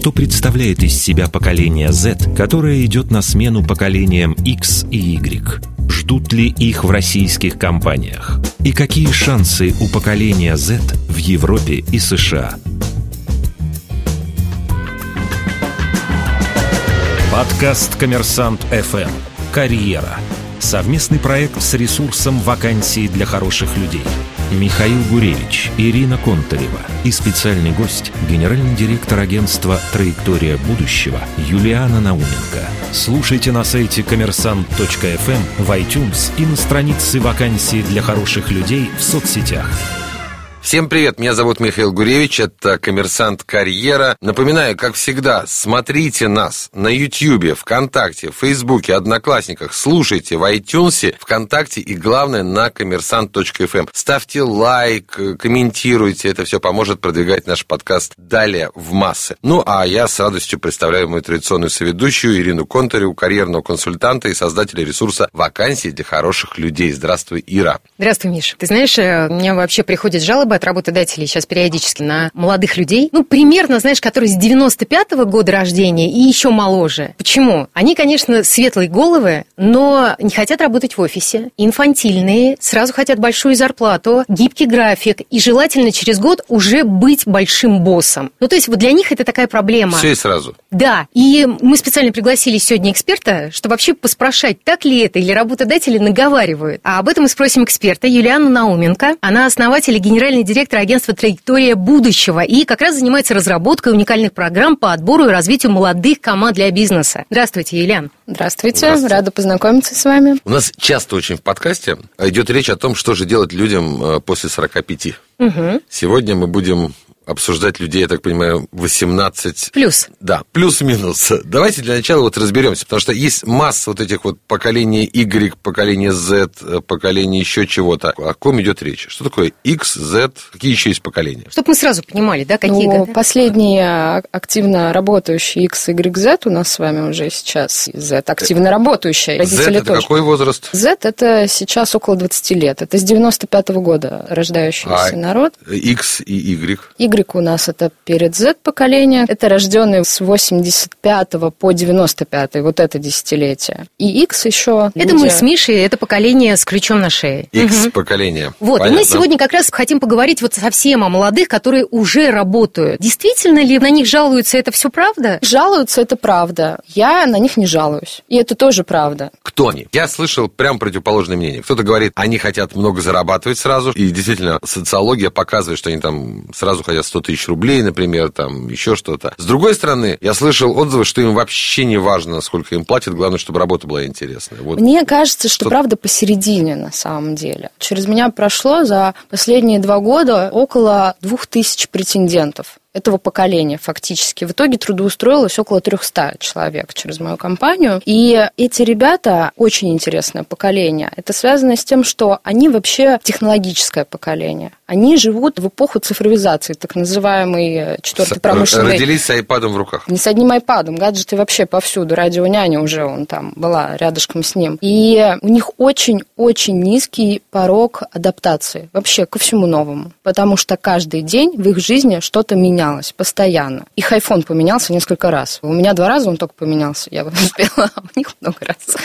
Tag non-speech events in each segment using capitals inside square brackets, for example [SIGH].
Что представляет из себя поколение Z, которое идет на смену поколениям X и Y? Ждут ли их в российских компаниях? И какие шансы у поколения Z в Европе и США? Подкаст «Коммерсант ФМ. Карьера». Совместный проект с ресурсом «Вакансии для хороших людей». Михаил Гуревич, Ирина Контарева и специальный гость – генеральный директор агентства «Траектория будущего» Юлиана Науменко. Слушайте на сайте коммерсант.фм, в iTunes и на странице «Вакансии для хороших людей» в соцсетях. Всем привет, меня зовут Михаил Гуревич, это «Коммерсант Карьера». Напоминаю, как всегда, смотрите нас на Ютьюбе, ВКонтакте, Фейсбуке, Одноклассниках, слушайте в iTunes, ВКонтакте и, главное, на коммерсант.фм. Ставьте лайк, комментируйте, это все поможет продвигать наш подкаст далее в массы. Ну, а я с радостью представляю мою традиционную соведущую Ирину Контареву, карьерного консультанта и создателя ресурса «Вакансии для хороших людей». Здравствуй, Ира. Здравствуй, Миш. Ты знаешь, э, мне вообще приходит жалоба жалобы от работодателей сейчас периодически на молодых людей, ну, примерно, знаешь, которые с 95-го года рождения и еще моложе. Почему? Они, конечно, светлые головы, но не хотят работать в офисе, инфантильные, сразу хотят большую зарплату, гибкий график и желательно через год уже быть большим боссом. Ну, то есть вот для них это такая проблема. Все и сразу. Да, и мы специально пригласили сегодня эксперта, чтобы вообще поспрашать, так ли это, или работодатели наговаривают. А об этом мы спросим эксперта Юлиану Науменко. Она основатель и генеральный генеральный директор агентства «Траектория будущего» и как раз занимается разработкой уникальных программ по отбору и развитию молодых команд для бизнеса. Здравствуйте, Юлиан. Здравствуйте. Здравствуйте, рада познакомиться с вами. У нас часто очень в подкасте идет речь о том, что же делать людям э, после 45. Угу. Сегодня мы будем обсуждать людей, я так понимаю, 18... Плюс. Да, плюс-минус. Давайте для начала вот разберемся, потому что есть масса вот этих вот поколений Y, поколение Z, поколение еще чего-то. О ком идет речь? Что такое X, Z? Какие еще есть поколения? Чтобы мы сразу понимали, да, какие ну, годы? Последние активно работающие X, Y, Z у нас с вами уже сейчас Z, активно работающие. Родители Z это тоже. какой возраст? Z это сейчас около 20 лет. Это с 95-го года рождающийся а народ. X и Y? Y у нас это перед Z-поколение. Это рожденные с 85 по 95 вот это десятилетие. И X еще... Это люди... мы с Мишей, это поколение с ключом на шее. X-поколение. Вот, Понятно. и мы сегодня как раз хотим поговорить вот совсем о молодых, которые уже работают. Действительно ли на них жалуются, это все правда? Жалуются, это правда. Я на них не жалуюсь. И это тоже правда. Кто они? Я слышал прям противоположное мнение. Кто-то говорит, они хотят много зарабатывать сразу, и действительно социология показывает, что они там сразу хотят 100 тысяч рублей, например, там еще что-то. С другой стороны, я слышал отзывы, что им вообще не важно, сколько им платят, главное, чтобы работа была интересная. Вот. Мне кажется, что, что правда посередине на самом деле. Через меня прошло за последние два года около двух тысяч претендентов этого поколения фактически. В итоге трудоустроилось около 300 человек через мою компанию. И эти ребята очень интересное поколение. Это связано с тем, что они вообще технологическое поколение. Они живут в эпоху цифровизации, так называемый четвертый промышленный... Родились с айпадом в руках. Не с одним айпадом, гаджеты вообще повсюду. Радио няня уже он там была рядышком с ним. И у них очень-очень низкий порог адаптации вообще ко всему новому. Потому что каждый день в их жизни что-то меняется менялось постоянно. Их iPhone поменялся несколько раз. У меня два раза он только поменялся, я [LAUGHS] успела, а [LAUGHS] у них много раз.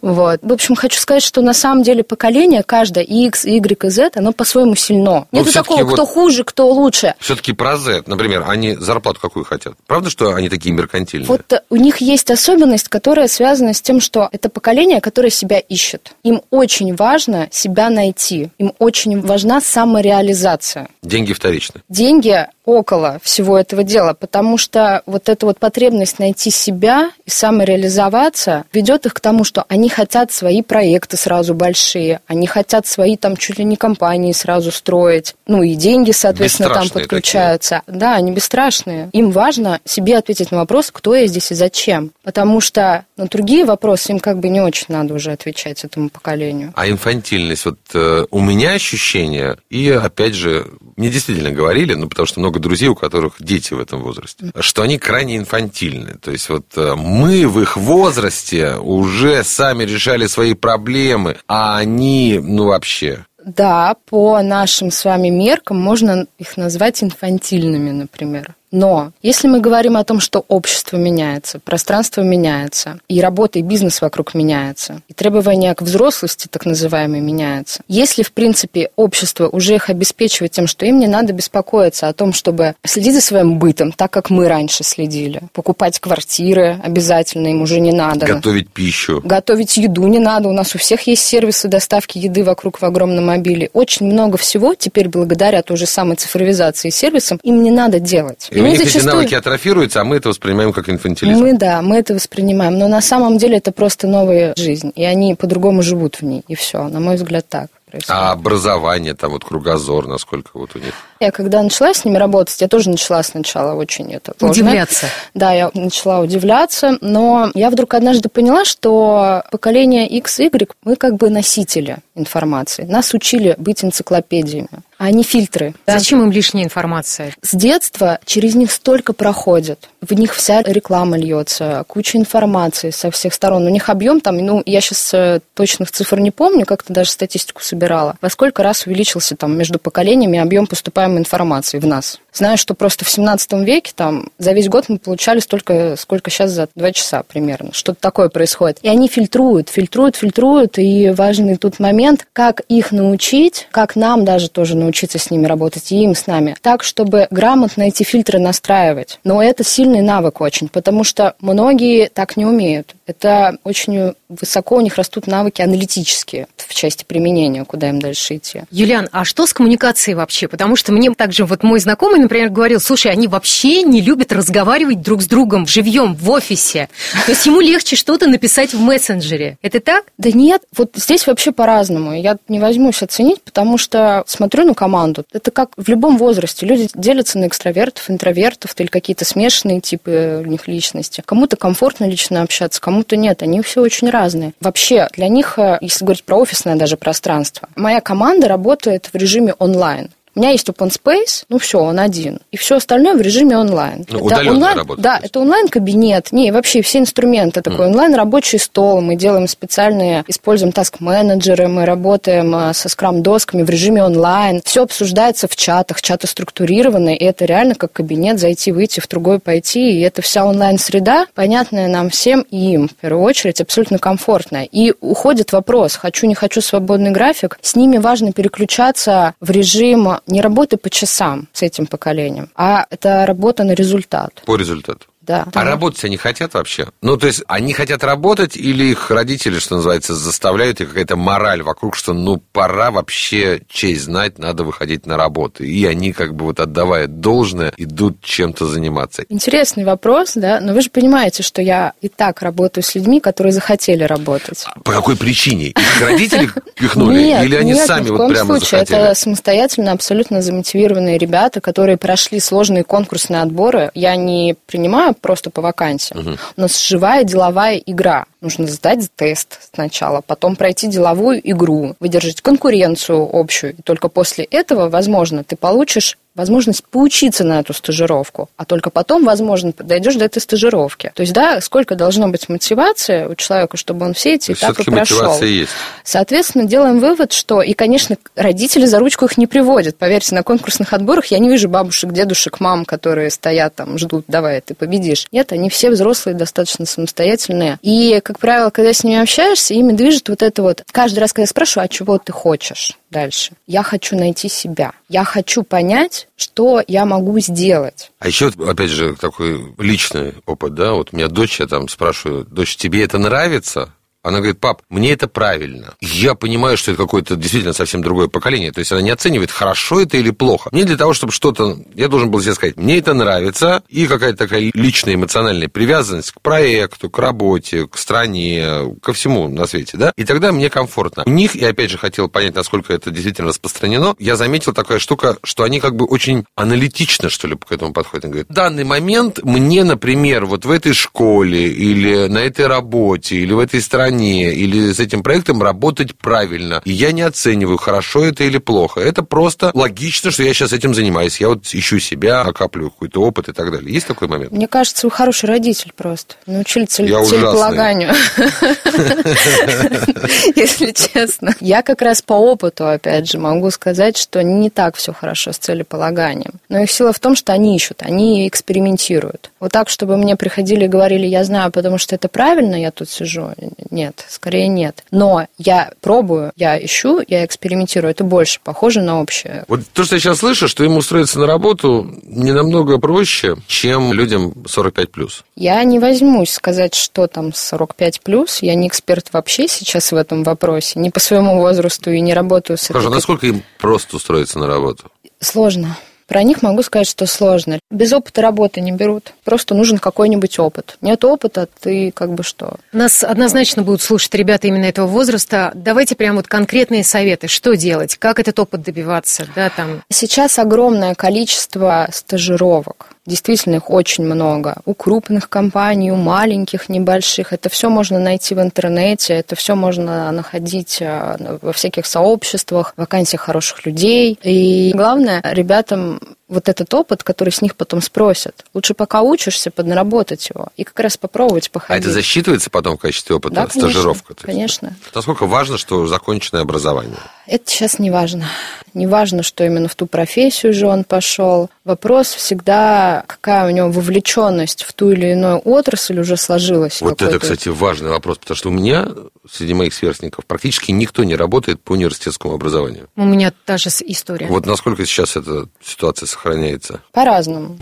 Вот. В общем, хочу сказать, что на самом деле поколение, каждое X, Y и Z, оно по-своему сильно. Ну, Нет такого, вот кто хуже, кто лучше. Все-таки про Z, например, они зарплату какую хотят? Правда, что они такие меркантильные? Вот э, у них есть особенность, которая связана с тем, что это поколение, которое себя ищет. Им очень важно себя найти. Им очень важна самореализация. Деньги вторичны. Деньги около всего этого дела, потому что вот эта вот потребность найти себя и самореализоваться ведет их к тому, что они хотят свои проекты сразу большие, они хотят свои там чуть ли не компании сразу строить, ну и деньги, соответственно, там подключаются. Такие. Да, они бесстрашные. Им важно себе ответить на вопрос, кто я здесь и зачем, потому что на другие вопросы им как бы не очень надо уже отвечать этому поколению. А инфантильность, вот э, у меня ощущение, и опять же, мне действительно говорили, ну потому что много много друзей, у которых дети в этом возрасте, что они крайне инфантильны. То есть вот э, мы в их возрасте уже сами решали свои проблемы, а они, ну вообще... Да, по нашим с вами меркам можно их назвать инфантильными, например. Но если мы говорим о том, что общество меняется, пространство меняется, и работа, и бизнес вокруг меняется, и требования к взрослости, так называемые, меняются. Если, в принципе, общество уже их обеспечивает тем, что им не надо беспокоиться о том, чтобы следить за своим бытом, так как мы раньше следили, покупать квартиры обязательно им уже не надо. Готовить пищу. Готовить еду не надо. У нас у всех есть сервисы доставки еды вокруг в огромном мобиле. Очень много всего теперь благодаря той же самой цифровизации сервисам им не надо делать. И, и у них зачастую... эти навыки атрофируются, а мы это воспринимаем как инфантилизм. Мы, да, мы это воспринимаем. Но на самом деле это просто новая жизнь. И они по-другому живут в ней. И все. На мой взгляд, так происходит. А образование, там вот кругозор, насколько вот у них? Я когда начала с ними работать, я тоже начала сначала очень это Удивляться. Да, я начала удивляться, но я вдруг однажды поняла, что поколение X, Y, мы как бы носители информации. Нас учили быть энциклопедиями, а не фильтры. Зачем им лишняя информация? С детства через них столько проходит. В них вся реклама льется, куча информации со всех сторон. У них объем там, ну, я сейчас э, точных цифр не помню, как-то даже статистику собирала. Во сколько раз увеличился там между поколениями объем поступаемой информации в нас? Знаю, что просто в 17 веке там за весь год мы получали столько, сколько сейчас за два часа примерно. Что-то такое происходит. И они фильтруют, фильтруют, фильтруют. И важный тут момент, как их научить, как нам даже тоже научиться с ними работать, и им с нами, так, чтобы грамотно эти фильтры настраивать. Но это сильный навык очень, потому что многие так не умеют. Это очень высоко у них растут навыки аналитические в части применения, куда им дальше идти. Юлиан, а что с коммуникацией вообще? Потому что мне также вот мой знакомый, например, говорил, слушай, они вообще не любят разговаривать друг с другом живьем в офисе. То есть ему легче что-то написать в мессенджере. Это так? Да нет, вот здесь вообще по-разному. Я не возьмусь оценить, потому что смотрю на команду. Это как в любом возрасте. Люди делятся на экстравертов, интровертов или какие-то смешанные типы у них личности. Кому-то комфортно лично общаться, кому-то нет. Они все очень разные. Вообще, для них, э, если говорить про офисное даже пространство, моя команда работает в режиме онлайн. У меня есть open space, ну все, он один. И все остальное в режиме онлайн. Ну, это онлайн, работа. Да, это онлайн-кабинет. Не, вообще все инструменты. Такой mm. онлайн-рабочий стол. Мы делаем специальные, используем таск-менеджеры, мы работаем а, со скрам-досками в режиме онлайн. Все обсуждается в чатах, чаты структурированы, и это реально как кабинет, зайти, выйти, в другой пойти. И это вся онлайн-среда, понятная нам всем и им, в первую очередь, абсолютно комфортная. И уходит вопрос, хочу, не хочу свободный график. С ними важно переключаться в режим не работы по часам с этим поколением, а это работа на результат. По результату да. А работать они хотят вообще? Ну, то есть, они хотят работать или их родители, что называется, заставляют, и какая-то мораль вокруг, что, ну, пора вообще честь знать, надо выходить на работу. И они, как бы, вот отдавая должное, идут чем-то заниматься. Интересный вопрос, да, но вы же понимаете, что я и так работаю с людьми, которые захотели работать. По какой причине? Их родители [LAUGHS] пихнули? Нет, или они нет, сами вот прямо случае. захотели? Это самостоятельно, абсолютно замотивированные ребята, которые прошли сложные конкурсные отборы. Я не принимаю просто по вакансиям. Угу. У нас живая деловая игра. Нужно сдать тест сначала, потом пройти деловую игру, выдержать конкуренцию общую. И только после этого, возможно, ты получишь возможность поучиться на эту стажировку, а только потом, возможно, дойдешь до этой стажировки. То есть, да, сколько должно быть мотивации у человека, чтобы он все эти этапы прошел. Есть. Соответственно, делаем вывод, что, и, конечно, родители за ручку их не приводят. Поверьте, на конкурсных отборах я не вижу бабушек, дедушек, мам, которые стоят там, ждут, давай, ты победишь. Нет, они все взрослые, достаточно самостоятельные. И, как правило, когда с ними общаешься, ими движет вот это вот. Каждый раз, когда я спрашиваю, а чего ты хочешь? дальше. Я хочу найти себя. Я хочу понять, что я могу сделать. А еще, опять же, такой личный опыт, да, вот у меня дочь, я там спрашиваю, дочь, тебе это нравится? Она говорит, пап, мне это правильно. Я понимаю, что это какое-то действительно совсем другое поколение. То есть она не оценивает, хорошо это или плохо. Мне для того, чтобы что-то... Я должен был себе сказать, мне это нравится, и какая-то такая личная эмоциональная привязанность к проекту, к работе, к стране, ко всему на свете, да? И тогда мне комфортно. У них, я опять же хотел понять, насколько это действительно распространено, я заметил такая штука, что они как бы очень аналитично, что ли, к этому подходят. Они говорят, в данный момент мне, например, вот в этой школе или на этой работе или в этой стране компании или с этим проектом работать правильно. И я не оцениваю, хорошо это или плохо. Это просто логично, что я сейчас этим занимаюсь. Я вот ищу себя, накапливаю какой-то опыт и так далее. Есть такой момент? Мне кажется, вы хороший родитель просто. Научили целеполаганию. [LAUGHS] Если честно. Я как раз по опыту, опять же, могу сказать, что не так все хорошо с целеполаганием. Но их сила в том, что они ищут, они экспериментируют. Вот так, чтобы мне приходили и говорили, я знаю, потому что это правильно, я тут сижу. Нет, скорее нет. Но я пробую, я ищу, я экспериментирую. Это больше похоже на общее. Вот то, что я сейчас слышу, что им устроиться на работу не намного проще, чем людям 45 плюс. Я не возьмусь сказать, что там 45 плюс. Я не эксперт вообще сейчас в этом вопросе. Не по своему возрасту и не работаю с Хорошо, этой... насколько им просто устроиться на работу? Сложно. Про них могу сказать, что сложно. Без опыта работы не берут. Просто нужен какой-нибудь опыт. Нет опыта, ты как бы что? Нас однозначно будут слушать ребята именно этого возраста. Давайте прям вот конкретные советы. Что делать? Как этот опыт добиваться? Да, там. Сейчас огромное количество стажировок. Действительно, их очень много. У крупных компаний, у маленьких, небольших. Это все можно найти в интернете, это все можно находить э, во всяких сообществах, вакансиях хороших людей. И главное, ребятам вот этот опыт, который с них потом спросят. Лучше пока учишься, поднаработать его и как раз попробовать походить. А это засчитывается потом в качестве опыта, да, конечно, стажировка? Конечно. Насколько важно, что законченное образование? Это сейчас не важно. Не важно, что именно в ту профессию же он пошел. Вопрос всегда, какая у него вовлеченность в ту или иную отрасль уже сложилась. Вот это, кстати, важный вопрос, потому что у меня среди моих сверстников практически никто не работает по университетскому образованию. У меня та же история. Вот насколько сейчас эта ситуация сохраняется? По-разному.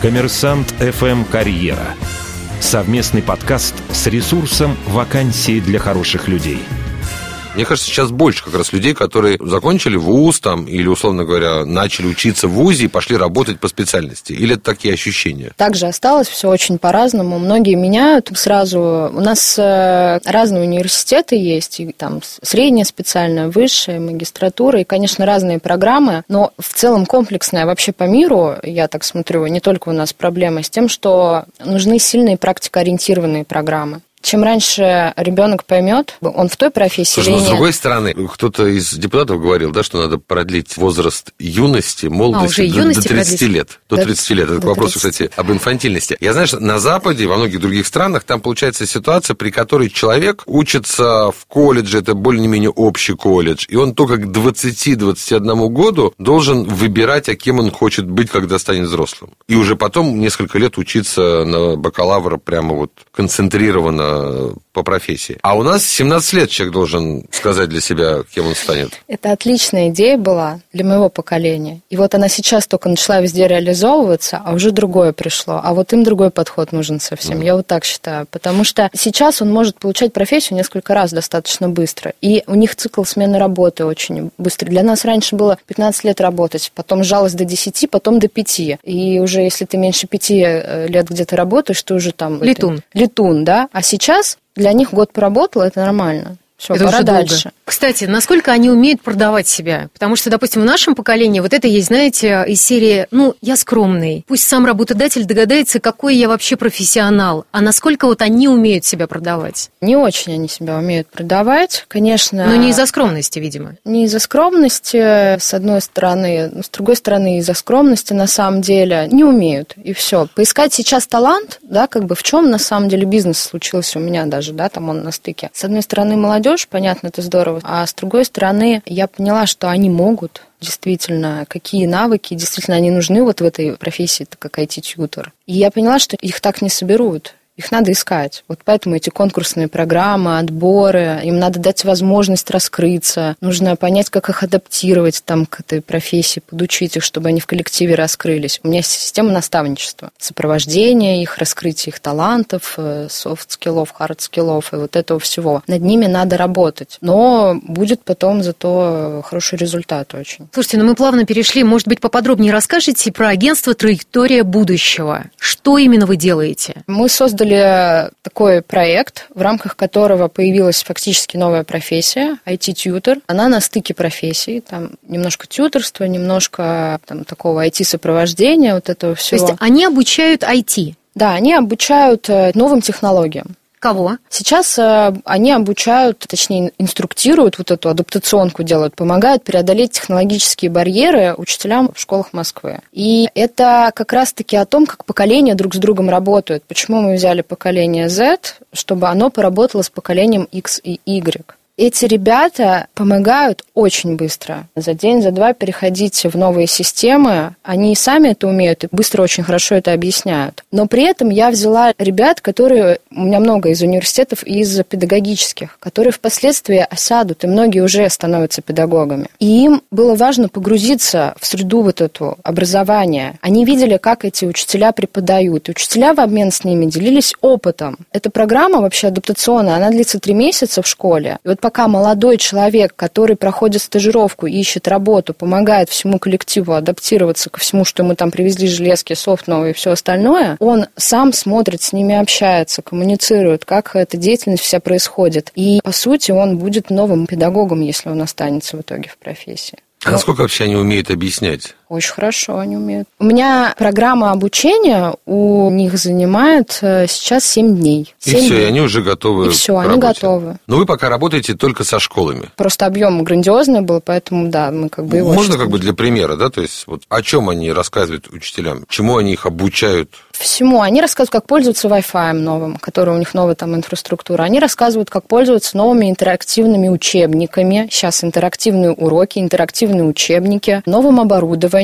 Коммерсант FM «Карьера». Совместный подкаст с ресурсом «Вакансии для хороших людей». Мне кажется, сейчас больше как раз людей, которые закончили вуз там, или, условно говоря, начали учиться в вузе и пошли работать по специальности. Или это такие ощущения? Также осталось все очень по-разному. Многие меняют сразу. У нас э, разные университеты есть, и там средняя специальная, высшая, магистратура, и, конечно, разные программы, но в целом комплексная вообще по миру, я так смотрю, не только у нас проблема с тем, что нужны сильные практикоориентированные программы чем раньше ребенок поймет, он в той профессии Слушай, или но с другой стороны, кто-то из депутатов говорил, да, что надо продлить возраст юности, молодости, а, до, юности до 30 продлить. лет. До, до 30 лет. Это к вопросу, кстати, об инфантильности. Я знаю, что на Западе, во многих других странах, там получается ситуация, при которой человек учится в колледже, это более-менее общий колледж, и он только к 20-21 году должен выбирать, а кем он хочет быть, когда станет взрослым. И уже потом несколько лет учиться на бакалавра прямо вот концентрированно по профессии. А у нас 17 лет человек должен сказать для себя, кем он станет. Это отличная идея была для моего поколения. И вот она сейчас только начала везде реализовываться, а уже другое пришло. А вот им другой подход нужен совсем. Mm. Я вот так считаю. Потому что сейчас он может получать профессию несколько раз достаточно быстро. И у них цикл смены работы очень быстрый. Для нас раньше было 15 лет работать, потом сжалось до 10, потом до 5. И уже если ты меньше 5 э, лет где-то работаешь, ты уже там... Летун. Это, летун, да. А сейчас сейчас для них год поработал, это нормально. Все, это пора дальше. Долго. Кстати, насколько они умеют продавать себя? Потому что, допустим, в нашем поколении вот это есть, знаете, из серии «ну, я скромный». Пусть сам работодатель догадается, какой я вообще профессионал. А насколько вот они умеют себя продавать? Не очень они себя умеют продавать, конечно. Но не из-за скромности, видимо. Не из-за скромности, с одной стороны. Но с другой стороны, из-за скромности, на самом деле, не умеют. И все. Поискать сейчас талант, да, как бы в чем на самом деле бизнес случился у меня даже, да, там он на стыке. С одной стороны, молодежь молодежь, понятно, это здорово. А с другой стороны, я поняла, что они могут действительно, какие навыки действительно они нужны вот в этой профессии, как IT-тьютер. И я поняла, что их так не соберут. Их надо искать. Вот поэтому эти конкурсные программы, отборы, им надо дать возможность раскрыться. Нужно понять, как их адаптировать там, к этой профессии, подучить их, чтобы они в коллективе раскрылись. У меня есть система наставничества, сопровождение их, раскрытие их талантов, soft skill ов, hard skill ов и вот этого всего. Над ними надо работать. Но будет потом зато хороший результат очень. Слушайте, ну мы плавно перешли. Может быть, поподробнее расскажете про агентство «Траектория будущего». Что именно вы делаете? Мы создали создали такой проект, в рамках которого появилась фактически новая профессия, IT-тьютер. Она на стыке профессий, там немножко тьютерства, немножко там, такого IT-сопровождения, вот этого всего. То есть они обучают IT? Да, они обучают э, новым технологиям. Кого? Сейчас э, они обучают, точнее, инструктируют вот эту адаптационку делают, помогают преодолеть технологические барьеры учителям в школах Москвы. И это как раз-таки о том, как поколения друг с другом работают. Почему мы взяли поколение Z, чтобы оно поработало с поколением X и Y. Эти ребята помогают очень быстро. За день, за два переходить в новые системы. Они сами это умеют и быстро очень хорошо это объясняют. Но при этом я взяла ребят, которые... У меня много из университетов и из педагогических, которые впоследствии осядут, и многие уже становятся педагогами. И им было важно погрузиться в среду вот эту образования. Они видели, как эти учителя преподают. И учителя в обмен с ними делились опытом. Эта программа вообще адаптационная, она длится три месяца в школе. И вот пока молодой человек, который проходит стажировку, ищет работу, помогает всему коллективу адаптироваться ко всему, что ему там привезли железки, софт новый и все остальное, он сам смотрит, с ними общается, коммуницирует, как эта деятельность вся происходит. И, по сути, он будет новым педагогом, если он останется в итоге в профессии. А насколько вообще они умеют объяснять? Очень хорошо они умеют. У меня программа обучения у них занимает э, сейчас 7 дней. 7 и все, дней. и они уже готовы. И все, они работе. готовы. Но вы пока работаете только со школами. Просто объем грандиозный был, поэтому да, мы как бы его. Можно как бы для примера, да, то есть вот о чем они рассказывают учителям, чему они их обучают? Всему. Они рассказывают, как пользоваться Wi-Fi новым, который у них новая там инфраструктура. Они рассказывают, как пользоваться новыми интерактивными учебниками. Сейчас интерактивные уроки, интерактивные учебники, новым оборудованием.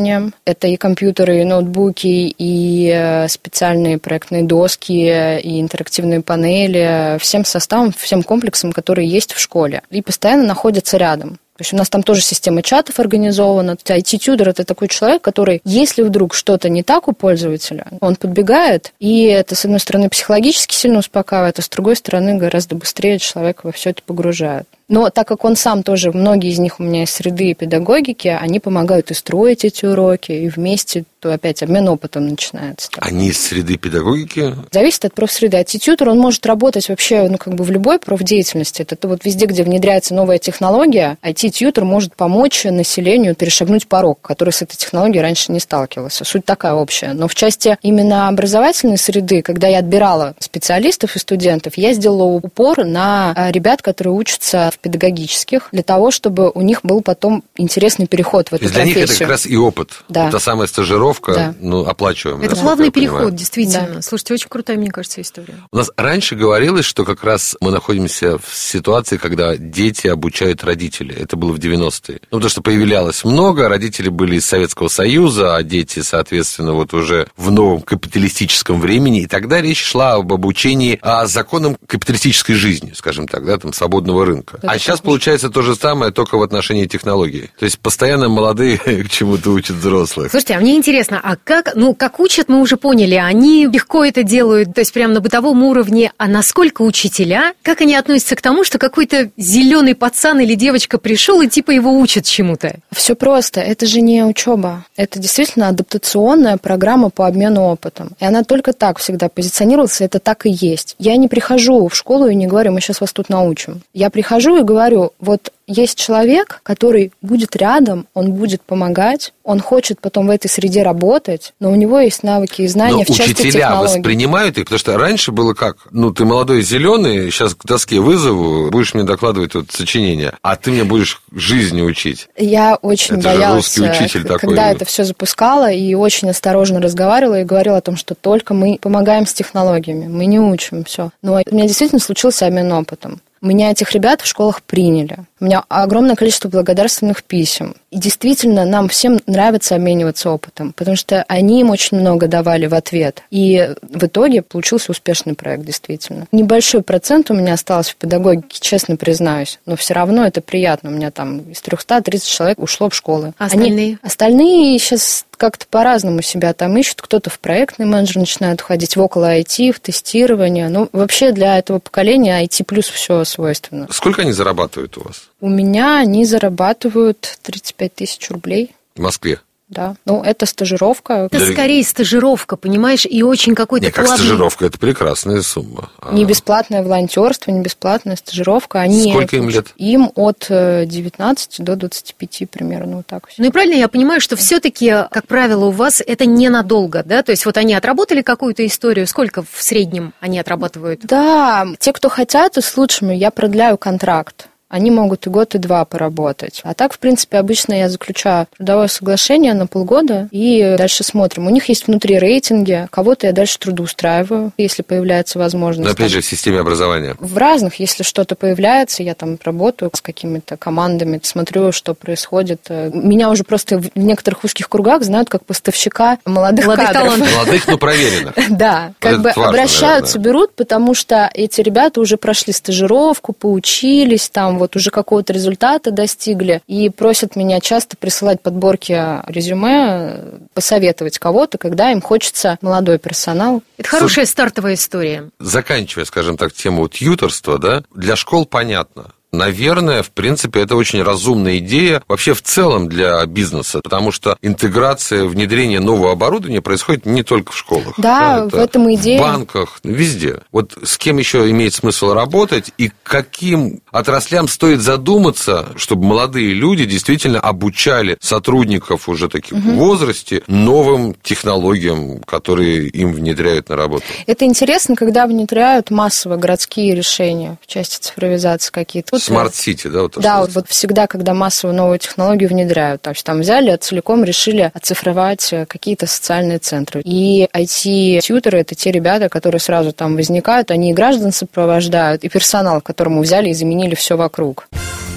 Это и компьютеры, и ноутбуки, и э, специальные проектные доски, и интерактивные панели, всем составом, всем комплексом, который есть в школе. И постоянно находятся рядом. То есть у нас там тоже система чатов организована. IT-тюдер – это такой человек, который, если вдруг что-то не так у пользователя, он подбегает, и это, с одной стороны, психологически сильно успокаивает, а с другой стороны, гораздо быстрее человека во все это погружает. Но так как он сам тоже, многие из них у меня из среды педагогики, они помогают и строить эти уроки, и вместе то опять обмен опытом начинается. Они из среды педагогики? Зависит от профсреды. А тьютер, он может работать вообще ну, как бы в любой профдеятельности. Это вот везде, где внедряется новая технология, IT-тьютер может помочь населению перешагнуть порог, который с этой технологией раньше не сталкивался. Суть такая общая. Но в части именно образовательной среды, когда я отбирала специалистов и студентов, я сделала упор на а, ребят, которые учатся в педагогических, для того, чтобы у них был потом интересный переход в эту То есть для них это как раз и опыт. Да. Это самая стажировка, да. ну, оплачиваемая. Это плавный переход, понимаю. действительно. Да. Слушайте, очень крутая, мне кажется, история. У нас раньше говорилось, что как раз мы находимся в ситуации, когда дети обучают родителей. Это было в 90-е. Ну, потому что появлялось много, родители были из Советского Союза, а дети, соответственно, вот уже в новом капиталистическом времени. И тогда речь шла об обучении о законам капиталистической жизни, скажем так, да, там, свободного рынка. А сейчас получается то же самое, только в отношении технологий. То есть постоянно молодые [LAUGHS] к чему-то учат взрослых. Слушайте, а мне интересно, а как, ну, как учат, мы уже поняли, они легко это делают, то есть прямо на бытовом уровне, а насколько учителя, как они относятся к тому, что какой-то зеленый пацан или девочка пришел и типа его учат чему-то? Все просто, это же не учеба, это действительно адаптационная программа по обмену опытом. И она только так всегда позиционировалась, это так и есть. Я не прихожу в школу и не говорю, мы сейчас вас тут научим. Я прихожу и говорю, вот есть человек, который будет рядом, он будет помогать, он хочет потом в этой среде работать, но у него есть навыки и знания но в части учителя технологий. воспринимают их, потому что раньше было как, ну, ты молодой зеленый, сейчас к доске вызову, будешь мне докладывать вот сочинение, а ты мне будешь жизни учить. Я очень это боялась, же учитель когда такой. это все запускала, и очень осторожно разговаривала и говорила о том, что только мы помогаем с технологиями, мы не учим все. Но у меня действительно случился обмен опытом. Меня этих ребят в школах приняли. У меня огромное количество благодарственных писем. И действительно, нам всем нравится обмениваться опытом, потому что они им очень много давали в ответ. И в итоге получился успешный проект, действительно. Небольшой процент у меня осталось в педагогике, честно признаюсь, но все равно это приятно. У меня там из 330 человек ушло в школы. А остальные? Они, остальные сейчас как-то по-разному себя там ищут. Кто-то в проектный менеджер начинает уходить, в около IT, в тестирование. Ну, вообще для этого поколения IT плюс все свойственно. Сколько они зарабатывают у вас? У меня они зарабатывают 35 тысяч рублей. В Москве? Да. Ну, это стажировка. Это Для- скорее стажировка, понимаешь, и очень какой-то Не, как плавный- стажировка, это прекрасная сумма. А, Не бесплатное волонтерство, не бесплатная стажировка. Они Сколько им лет? Им от э, 19 до 25 примерно, вот так. Ну и правильно я понимаю, что все-таки, как правило, у вас это ненадолго, да? То есть вот они отработали какую-то историю, сколько в среднем они отрабатывают? Да, те, кто хотят, и с лучшими, я продляю контракт. Они могут и год, и два поработать. А так, в принципе, обычно я заключаю трудовое соглашение на полгода и дальше смотрим. У них есть внутри рейтинги, кого-то я дальше трудоустраиваю, если появляется возможность. Но опять же, в системе образования. В разных, если что-то появляется, я там работаю с какими-то командами, смотрю, что происходит. Меня уже просто в некоторых узких кругах знают как поставщика молодых, Молодых кадров. талантов. Молодых, но проверенных. [LAUGHS] Да, как бы обращаются, берут, потому что эти ребята уже прошли стажировку, поучились, там вот уже какого-то результата достигли, и просят меня часто присылать подборки резюме, посоветовать кого-то, когда им хочется молодой персонал. Это хорошая стартовая история. Заканчивая, скажем так, тему тьюторства, да, для школ понятно. Наверное, в принципе, это очень разумная идея вообще в целом для бизнеса, потому что интеграция, внедрение нового оборудования происходит не только в школах. Да, это в этом идея. В банках, везде. Вот с кем еще имеет смысл работать и каким отраслям стоит задуматься, чтобы молодые люди действительно обучали сотрудников уже таких в возрасте новым технологиям, которые им внедряют на работу. Это интересно, когда внедряют массово городские решения в части цифровизации какие-то. Smart city, да? Вот Да, вот, вот всегда, когда массово новую технологию внедряют, то есть там взяли, целиком решили оцифровать э, какие-то социальные центры. И IT-тьюторы – это те ребята, которые сразу там возникают, они и граждан сопровождают, и персонал, которому взяли и заменили все вокруг.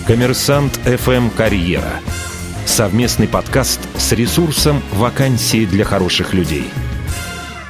Коммерсант FM Карьера. Совместный подкаст с ресурсом «Вакансии для хороших людей».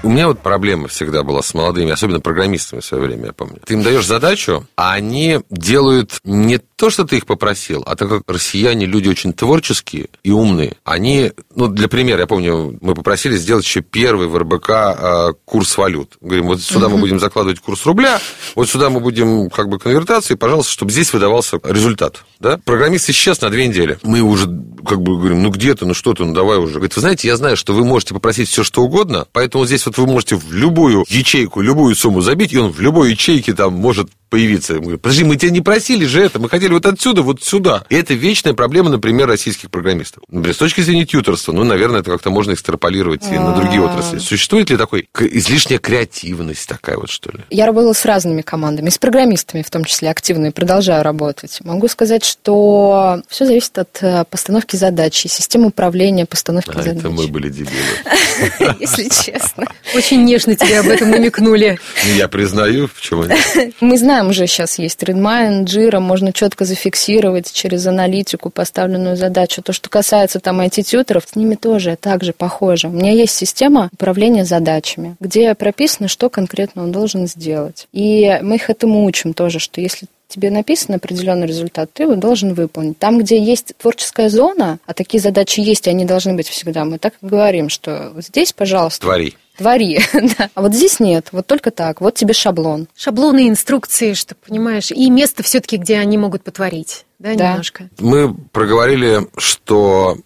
У меня вот проблема всегда была с молодыми, особенно программистами в свое время, я помню. Ты им даешь задачу, а они делают не то, что ты их попросил, а так как россияне люди очень творческие и умные, они, ну, для примера, я помню, мы попросили сделать еще первый в РБК э, курс валют. Говорим, вот сюда мы будем закладывать курс рубля, вот сюда мы будем как бы конвертации, пожалуйста, чтобы здесь выдавался результат. Да? Программист исчез на две недели. Мы уже как бы говорим, ну где ты, ну что ты, ну давай уже. Говорит, вы знаете, я знаю, что вы можете попросить все, что угодно, поэтому здесь вот вы можете в любую ячейку, любую сумму забить, и он в любой ячейке там может появиться. Мы говорим, подожди, мы тебя не просили же это, мы хотели вот отсюда, вот сюда. И это вечная проблема, например, российских программистов. Например, с точки зрения тьюторства, ну, наверное, это как-то можно экстраполировать и на другие отрасли. Существует ли такой излишняя креативность такая вот, что ли? Я работала с разными командами, с программистами в том числе активно и продолжаю работать. Могу сказать, что все зависит от э, постановки задачи, системы управления постановки А, задач. это мы были дебилы. [LAUGHS] Если честно. Очень нежно тебе об этом намекнули. Ну, Я признаю, в чем они. Мы знаем, уже сейчас есть Redmine, Jira, можно четко зафиксировать через аналитику поставленную задачу. То, что касается там IT-тьютеров, с ними тоже так же похоже. У меня есть система управления задачами, где прописано, что конкретно он должен сделать. И мы их этому учим тоже, что если тебе написан определенный результат, ты его должен выполнить. Там, где есть творческая зона, а такие задачи есть, и они должны быть всегда, мы так и говорим, что вот здесь, пожалуйста, Твори. твори. [LAUGHS] да. А вот здесь нет, вот только так, вот тебе шаблон. Шаблоны, инструкции, чтобы, понимаешь, и место все-таки, где они могут потворить, да, Да. немножко. Мы проговорили, что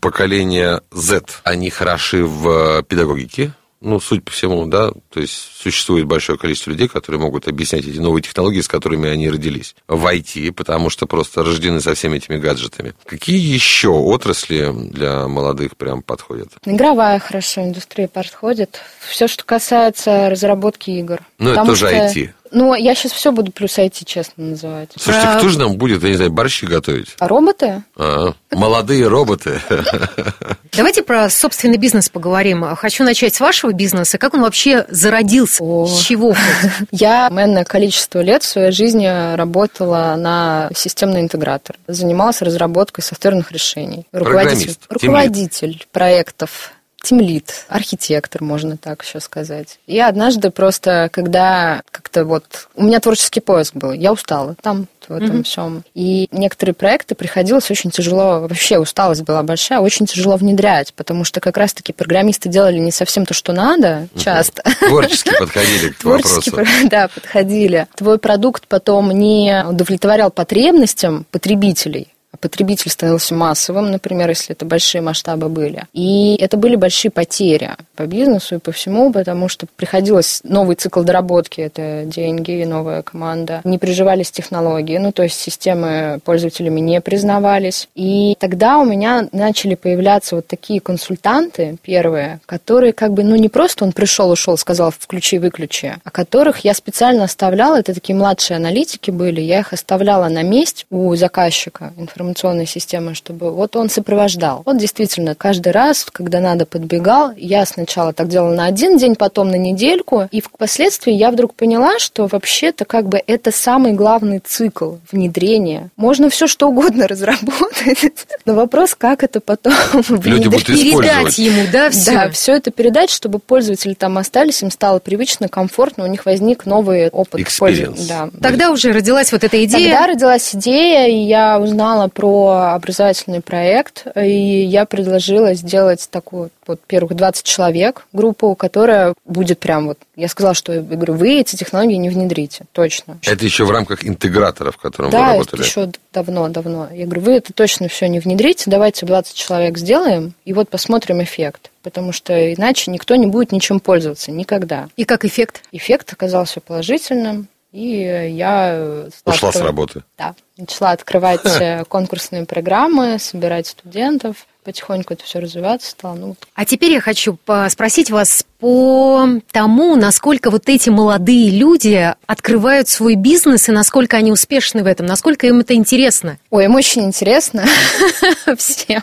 поколение Z, они хороши в педагогике. Ну, суть по всему, да, то есть существует большое количество людей, которые могут объяснять эти новые технологии, с которыми они родились. В IT, потому что просто рождены со всеми этими гаджетами. Какие еще отрасли для молодых прям подходят? Игровая хорошо индустрия подходит. Все, что касается разработки игр. Ну, это тоже что- IT. Ну, я сейчас все буду плюс IT, честно называть. Слушайте, Про- кто же нам будет, я не знаю, борщи готовить? А роботы? А, молодые роботы. [LAUGHS] Давайте про собственный бизнес поговорим. Хочу начать с вашего бизнеса. Как он вообще зародился? О. С чего? [LAUGHS] Я энное количество лет в своей жизни работала на системный интегратор. Занималась разработкой софтверных решений. Руководитель проектов. Тимлит, архитектор, можно так еще сказать. И однажды просто, когда как-то вот... У меня творческий поиск был, я устала там, в этом всем. И некоторые проекты приходилось очень тяжело, вообще усталость была большая, очень тяжело внедрять, потому что как раз-таки программисты делали не совсем то, что надо, часто. Творчески [LAUGHS] подходили к Творчески, вопросу. [LAUGHS] да, подходили. Твой продукт потом не удовлетворял потребностям потребителей. А потребитель становился массовым, например, если это большие масштабы были. И это были большие потери по бизнесу и по всему, потому что приходилось новый цикл доработки, это деньги, новая команда, не приживались технологии, ну, то есть системы пользователями не признавались. И тогда у меня начали появляться вот такие консультанты первые, которые как бы, ну, не просто он пришел, ушел, сказал включи-выключи, а которых я специально оставляла, это такие младшие аналитики были, я их оставляла на месте у заказчика информационной системы, чтобы вот он сопровождал. Вот действительно, каждый раз, когда надо, подбегал, я сначала так делала на один день, потом на недельку, и впоследствии я вдруг поняла, что вообще-то как бы это самый главный цикл внедрения. Можно все что угодно [LAUGHS] разработать, но вопрос, как это потом [LAUGHS] Люди будут Передать ему, да, все. Да, все это передать, чтобы пользователи там остались, им стало привычно, комфортно, у них возник новый опыт. Experience. Да. Тогда уже родилась вот эта идея. Тогда родилась идея, и я узнала про образовательный проект, и я предложила сделать такую вот первых 20 человек, группу, которая будет прям вот... Я сказала, что, я говорю, вы эти технологии не внедрите, точно. Это еще в рамках интегратора, в котором вы Да, работали. еще давно-давно. Я говорю, вы это точно все не внедрите, давайте 20 человек сделаем, и вот посмотрим эффект. Потому что иначе никто не будет ничем пользоваться, никогда. И как эффект? Эффект оказался положительным, и я... стала Ушла с открывать- работы. Да, начала открывать э, [LAUGHS] конкурсные программы, собирать студентов, потихоньку это все развиваться стало. Ну, вот А теперь я хочу по- спросить вас по тому, насколько вот эти молодые люди открывают свой бизнес и насколько они успешны в этом, насколько им это интересно. Ой, им очень интересно [LAUGHS] всем.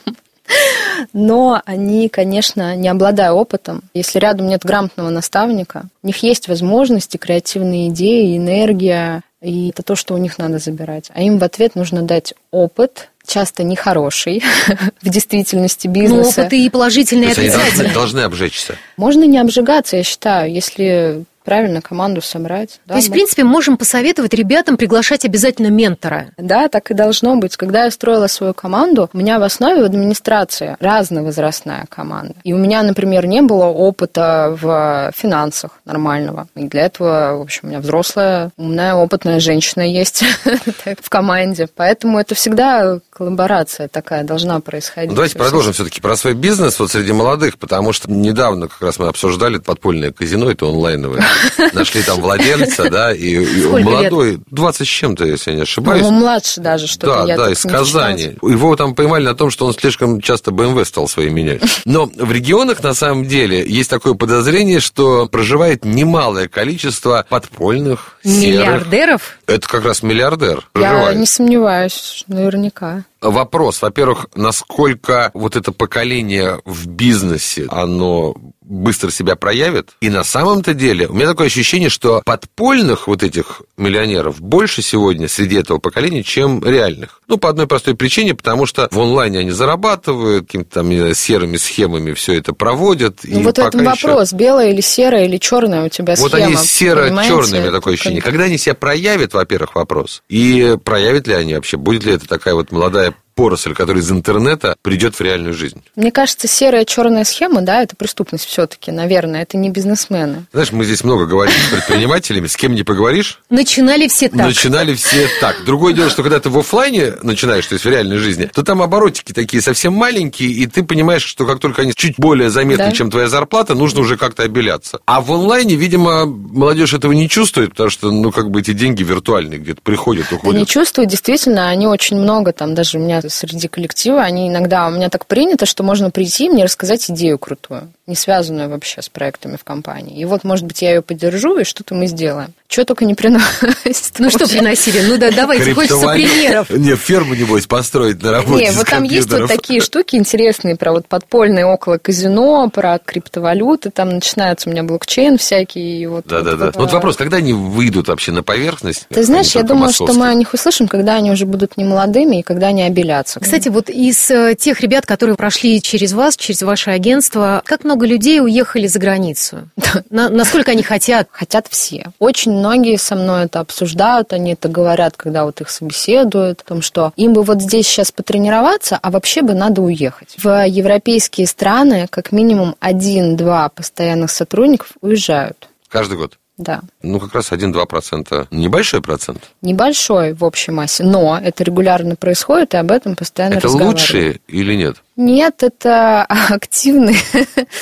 Но они, конечно, не обладая опытом, если рядом нет грамотного наставника, у них есть возможности, креативные идеи, энергия, и это то, что у них надо забирать. А им в ответ нужно дать опыт, часто нехороший [LAUGHS] в действительности Ну, бизнеса. опыты и положительные, и они должны, отрицательные. должны обжечься. Можно не обжигаться, я считаю, если правильно команду собрать. да, То есть, в мы- принципе, можем посоветовать ребятам приглашать обязательно ментора. Да, так и должно быть. Когда я строила свою команду, у меня в основе в администрации разновозрастная команда. И у меня, например, не было опыта в финансах нормального. И для этого, в общем, у меня взрослая, умная, опытная женщина есть [LAUGHS] в команде. Поэтому это всегда коллаборация такая должна происходить. Ну, давайте продолжим все-таки про свой бизнес вот среди молодых, потому что недавно как раз мы обсуждали подпольное казино, это онлайновое. [LAUGHS] Нашли там владельца, да, и, он молодой, 20 с чем-то, если я не ошибаюсь. Ну, младше даже что-то. Да, да, из Казани. Его там поймали на том, что он слишком часто БМВ стал свои менять. [LAUGHS] Но в регионах, на самом деле, есть такое подозрение, что проживает немалое количество подпольных, серых. Миллиардеров. Это как раз миллиардер Я проживает. не сомневаюсь, наверняка. Вопрос, во-первых, насколько вот это поколение в бизнесе, оно быстро себя проявит. И на самом-то деле у меня такое ощущение, что подпольных вот этих миллионеров больше сегодня среди этого поколения, чем реальных. Ну, по одной простой причине, потому что в онлайне они зарабатывают, какими-то там знаю, серыми схемами все это проводят. Ну, и вот в пока этом еще- вопрос, белая или серая, или черная у тебя Вот схема. они серо-черные, у меня такое ощущение. Когда они себя проявят, во-первых, вопрос. И проявят ли они вообще? Будет ли это такая вот молодая поросль, которая из интернета придет в реальную жизнь? Мне кажется, серая черная схема, да, это преступность все-таки, наверное, это не бизнесмены. Знаешь, мы здесь много говорим с предпринимателями, с кем не поговоришь, Начинали все так. начинали все так. Другое дело, что когда ты в оффлайне начинаешь, то есть в реальной жизни, то там оборотики такие совсем маленькие, и ты понимаешь, что как только они чуть более заметны, Да. чем твоя зарплата, нужно уже как-то обеляться. А в онлайне, видимо, молодежь этого не чувствует, потому что, ну, как бы эти деньги виртуальные где-то приходят, Да уходят. не чувствуют, действительно, они очень много, там даже у меня среди коллектива, они иногда, у меня так принято, что можно прийти и мне рассказать идею крутую, не связанную вообще с проектами в компании. И вот, может быть, я ее поддержу, и что-то мы сделаем. Что только не приносит. Ну что приносили? Ну да, давайте, хочется примеров. Не, ферму, небось, построить на работе Не, вот там есть вот такие штуки интересные про вот подпольные около казино, про криптовалюты, там начинается у меня блокчейн всякий. Вот, Да-да-да. вот, Ну, вопрос, когда они выйдут вообще на поверхность? Ты знаешь, я думаю, что мы о них услышим, когда они уже будут не молодыми и когда они обелятся. Кстати, вот из э, тех ребят, которые прошли через вас, через ваше агентство, как много людей уехали за границу? [LAUGHS] На- насколько они хотят? Хотят все. Очень многие со мной это обсуждают, они это говорят, когда вот их собеседуют, о том, что им бы вот здесь сейчас потренироваться, а вообще бы надо уехать. В европейские страны как минимум один-два постоянных сотрудников уезжают. Каждый год. Да. Ну, как раз 1-2%. Небольшой процент. Небольшой в общей массе, но это регулярно происходит, и об этом постоянно Это лучшие или нет? Нет, это активные,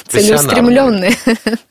целеустремленные.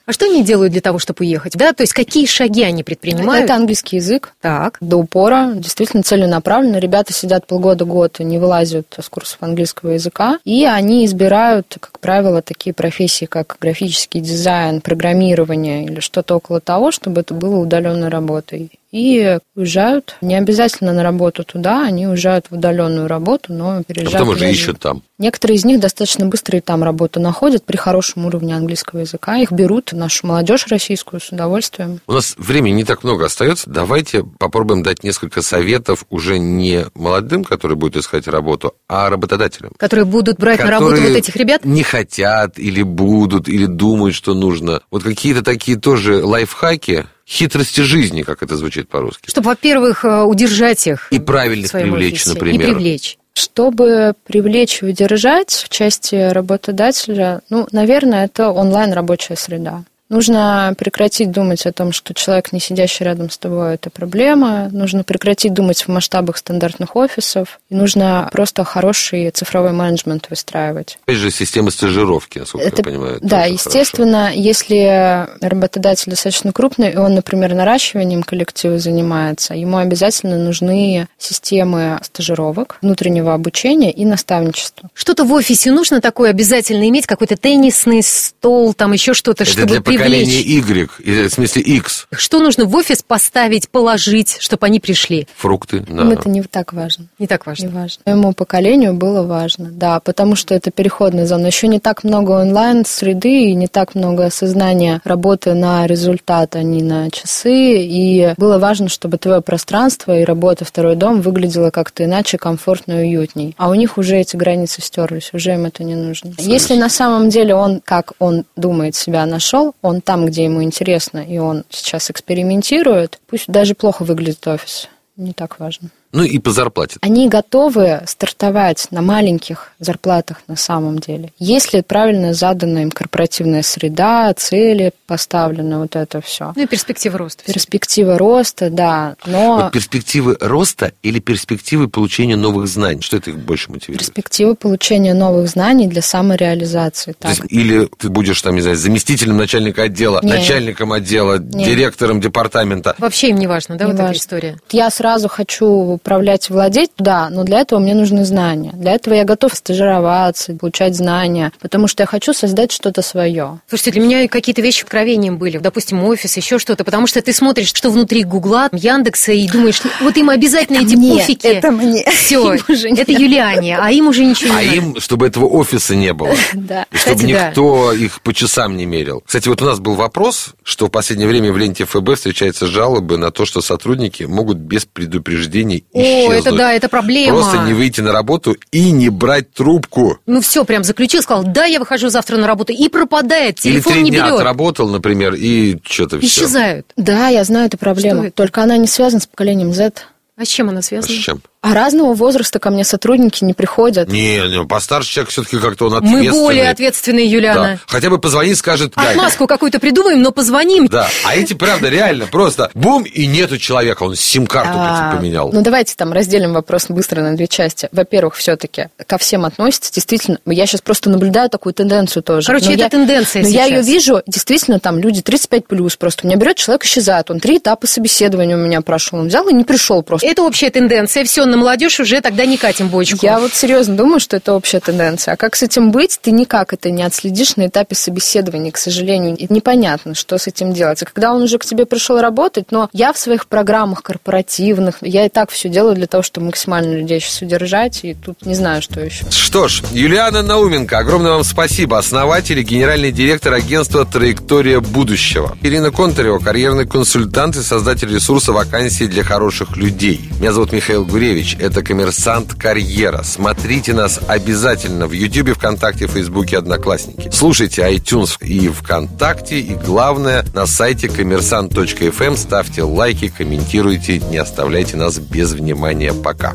А что они делают для того, чтобы уехать? Да, то есть какие шаги они предпринимают? Это английский язык. Так. До упора, действительно целенаправленно. Ребята сидят полгода-год, не вылазят с курсов английского языка, и они избирают, как правило, такие профессии, как графический дизайн, программирование или что-то около того, чтобы это было удаленной работой. И уезжают, не обязательно на работу туда, они уезжают в удаленную работу, но А переезжают. потом уже ищут там. Некоторые из них достаточно быстро и там работу находят при хорошем уровне английского языка. Их берут, нашу молодежь российскую, с удовольствием. У нас времени не так много остается. Давайте попробуем дать несколько советов уже не молодым, которые будут искать работу, а работодателям. Которые будут брать на работу которые вот этих ребят? не хотят или будут, или думают, что нужно. Вот какие-то такие тоже лайфхаки, хитрости жизни, как это звучит по-русски. Чтобы, во-первых, э, удержать их. И своем привлечь, офисе. например. И привлечь. Чтобы привлечь и удержать в части работодателя, ну, наверное, это онлайн-рабочая среда. Нужно прекратить думать о том, что человек, не сидящий рядом с тобой, это проблема. Нужно прекратить думать в масштабах стандартных офисов. И нужно просто хороший цифровой менеджмент выстраивать. Опять же, система стажировки, насколько Это- я понимаю. да, тоже естественно, если работодатель достаточно крупный, и он, например, наращиванием коллектива занимается, ему обязательно нужны системы стажировок, внутреннего обучения и наставничества. Что-то в офисе нужно такое обязательно иметь, какой-то теннисный стол, там еще что-то, хорошо. Это чтобы для поколения привлечь. Y, в смысле X. Что нужно в офис поставить, положить, чтобы они пришли? Фрукты. да. Им это не так важно. Не так Не важно. важно. Моему поколению было важно, да, потому что это переходная зона. Еще не так много онлайн-среды и не так много осознания работы на результат, а не на часы. И было важно, чтобы твое пространство и работа второй дом выглядело как-то иначе, комфортно и уютней. А у них уже эти границы стерлись, уже им это не нужно. Если на самом деле он, как он думает, себя нашел, он там, где ему интересно, и он сейчас экспериментирует, пусть даже плохо выглядит офис, не так важно. Ну и по зарплате. Они готовы стартовать на маленьких зарплатах на самом деле. Если правильно задана им корпоративная среда, цели поставлены, вот это все. Ну и перспектива роста. Перспектива роста, да, но Вот перспективы роста или перспективы получения новых знаний? Что это их больше мотивирует? перспектива получения новых знаний для самореализации. То Так. есть, или ты будешь там, не знаю, заместителем начальника отдела, Нет. начальником отдела, директором департамента. Вообще им не важно, да, Не вот эта важно. история? Я сразу хочу управлять, владеть, да, но для этого мне нужны знания. Для этого я готов стажироваться, получать знания, потому что я хочу создать что-то свое. Слушайте, для меня какие-то вещи откровением были. Допустим, офис, еще что-то. Потому что ты смотришь, что внутри Гугла, Яндекса, и думаешь, вот им обязательно эти мне, пуфики. это мне. Все, это. Юлиане, а им уже ничего А не надо. им, чтобы этого офиса не было. [LAUGHS] Да. И чтобы Кстати, да. никто их по часам не мерил. Кстати, вот у нас был вопрос, что в последнее время в ленте ФБ встречаются жалобы на то, что сотрудники могут без предупреждений О, исчезнуть. это да, это проблема. Просто не выйти на работу и не брать трубку. Ну все, прям заключил, сказал, да, я выхожу завтра на работу, и пропадает, Или телефон три не дня берет. отработал, например, и что-то все. Исчезают. Да, я знаю эту проблему. это? Только она не связана с поколением Z. А с чем она А с связана? чем? А разного возраста ко мне сотрудники не приходят. Не, не, постарше человек все-таки как-то он Мы ответственный. более ответственные, Да. Юлиана. Хотя бы позвонит, скажет. Отмазку какую-то придумаем, но позвоним. Да, а эти, правда, реально, просто бум, и нету человека, он сим-карту А, поменял. Ну, давайте там разделим вопрос быстро на две части. Во-первых, все-таки ко всем относится. Действительно, я сейчас просто наблюдаю такую тенденцию тоже. Короче, это тенденция Но я ее вижу, действительно, там люди 35 плюс просто. Меня берет человек, исчезает. Он три этапа собеседования у меня прошел. Он взял и не пришел просто. Это общая тенденция. Все, на молодежь уже тогда не катим бочку. Я вот серьезно думаю, что это общая тенденция. А как с этим быть, ты никак это не отследишь на этапе собеседования, к сожалению. И непонятно, что с этим делать. И когда он уже к тебе пришел работать, но я в своих программах корпоративных, я и так все делаю для того, чтобы максимально людей сейчас удержать, и тут не знаю, что еще. Что ж, Юлиана Науменко, огромное вам спасибо. Основатель и генеральный директор агентства «Траектория будущего». Ирина Контарева, карьерный консультант и создатель ресурса вакансий для хороших людей. Меня зовут Михаил Гуревич. Это «Коммерсант Карьера». Смотрите нас обязательно в Ютьюбе, ВКонтакте, Фейсбуке, Одноклассники. Слушайте iTunes и ВКонтакте. И главное, на сайте коммерсант.фм ставьте лайки, комментируйте, не оставляйте нас без внимания. Пока.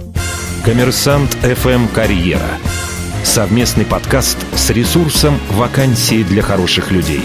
Коммерсант FM Карьера. Совместный подкаст с ресурсом «Вакансии для хороших людей».